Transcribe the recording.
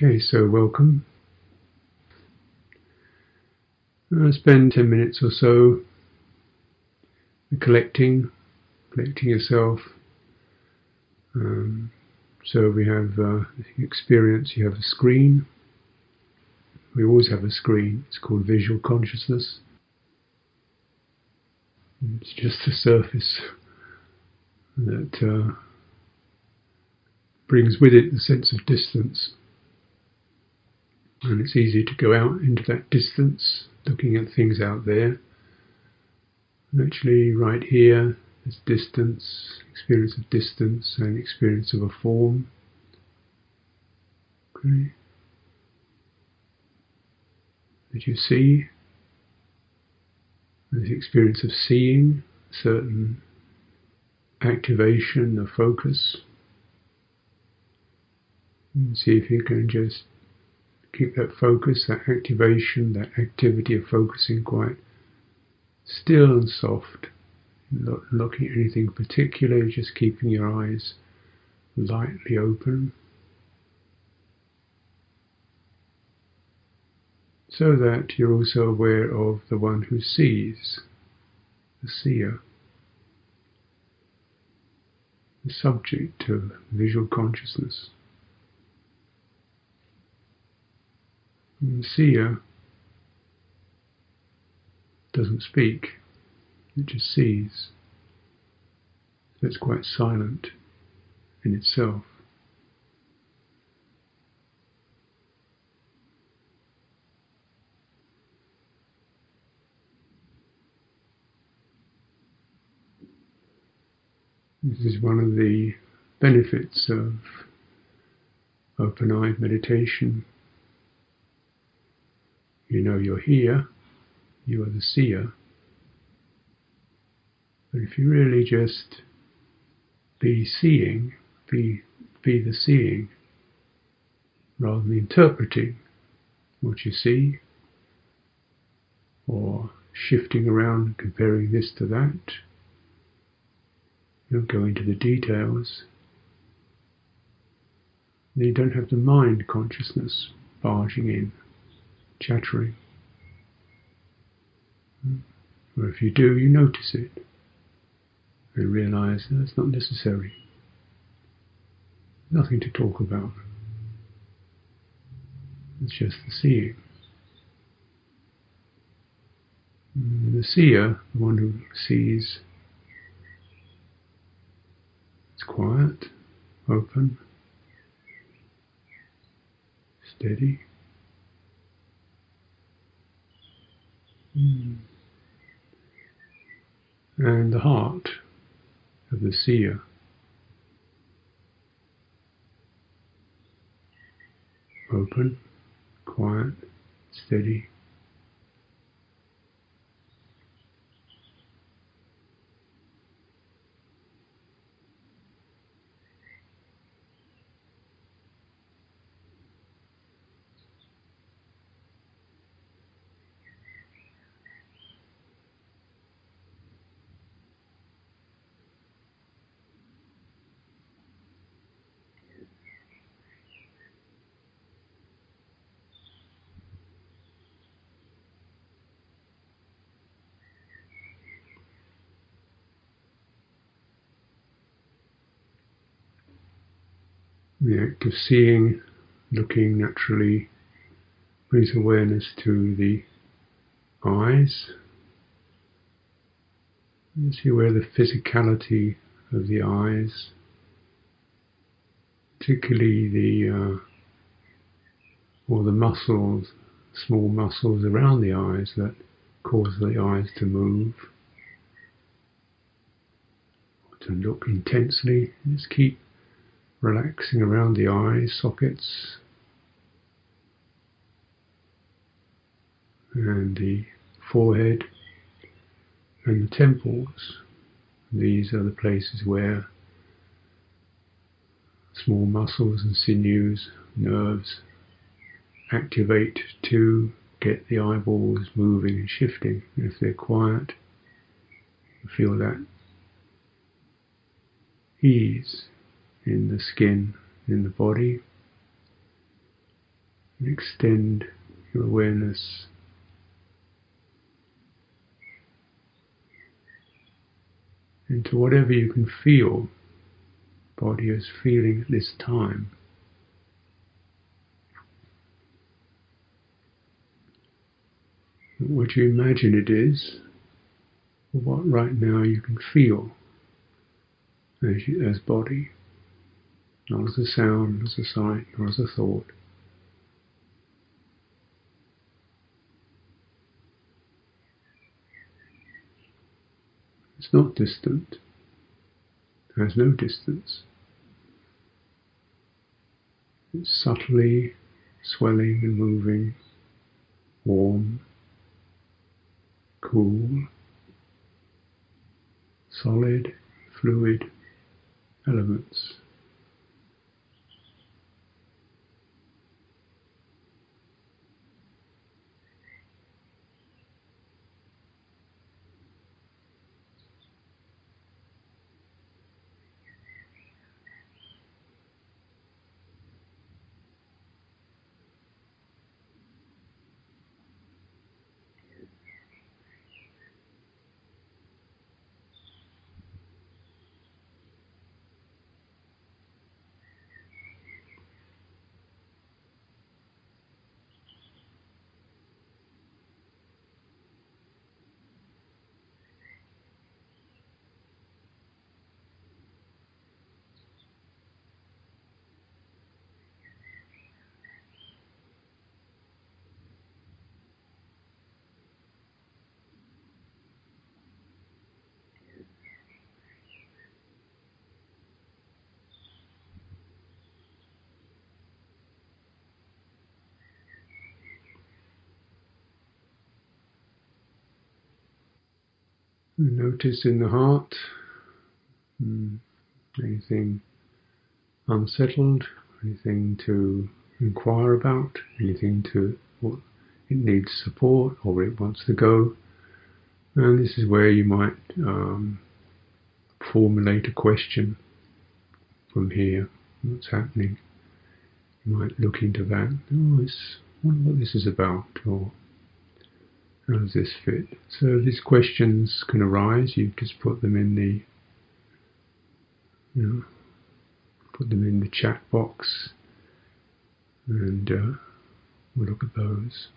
Okay, so welcome. I'll spend 10 minutes or so collecting, collecting yourself. Um, so we have uh, experience, you have a screen. We always have a screen, it's called visual consciousness. It's just the surface that uh, brings with it the sense of distance. And it's easy to go out into that distance, looking at things out there. And actually, right here, there's distance, experience of distance, and experience of a form. Okay. That you see. There's the experience of seeing, certain activation of focus. And see if you can just keep that focus, that activation, that activity of focusing quite still and soft. Not looking at anything particular, just keeping your eyes lightly open. So that you're also aware of the one who sees, the seer, the subject of visual consciousness. Seer doesn't speak, it just sees. So it's quite silent in itself. This is one of the benefits of open eyed meditation. You know you're here, you are the seer. But if you really just be seeing, be, be the seeing, rather than interpreting what you see, or shifting around, comparing this to that, you don't go into the details. Then you don't have the mind consciousness barging in, chattering. Hmm. Or if you do, you notice it and realize that's not necessary. Nothing to talk about. It's just the seeing. Hmm, the seer, the one who sees, it's quiet, open, steady. Hmm. and the heart of the seer. Open, quiet, steady. The act of seeing, looking naturally brings awareness to the eyes. You see where the physicality of the eyes, particularly the uh, or the muscles, small muscles around the eyes that cause the eyes to move, to look intensely. Just keep relaxing around the eye sockets and the forehead and the temples. These are the places where small muscles and sinews, nerves activate to get the eyeballs moving and shifting. If they're quiet, feel that ease in the skin, in the body. and extend your awareness into whatever you can feel body is feeling at this time. What you imagine it is, what right now you can feel as, you, as body, not as a sound, as a sight, nor as a thought. It's not distant. It has no distance. It's subtly swelling and moving, warm, cool, solid, fluid elements. Notice in the heart hmm, anything unsettled, anything to inquire about, anything to what it needs support or where it wants to go. And this is where you might um, formulate a question from here. What's happening? You might look into that. Oh, I wonder what this is about, or how does this fit? So these questions can arise. You just put them in the, you know, put them in the chat box, and uh, we'll look at those.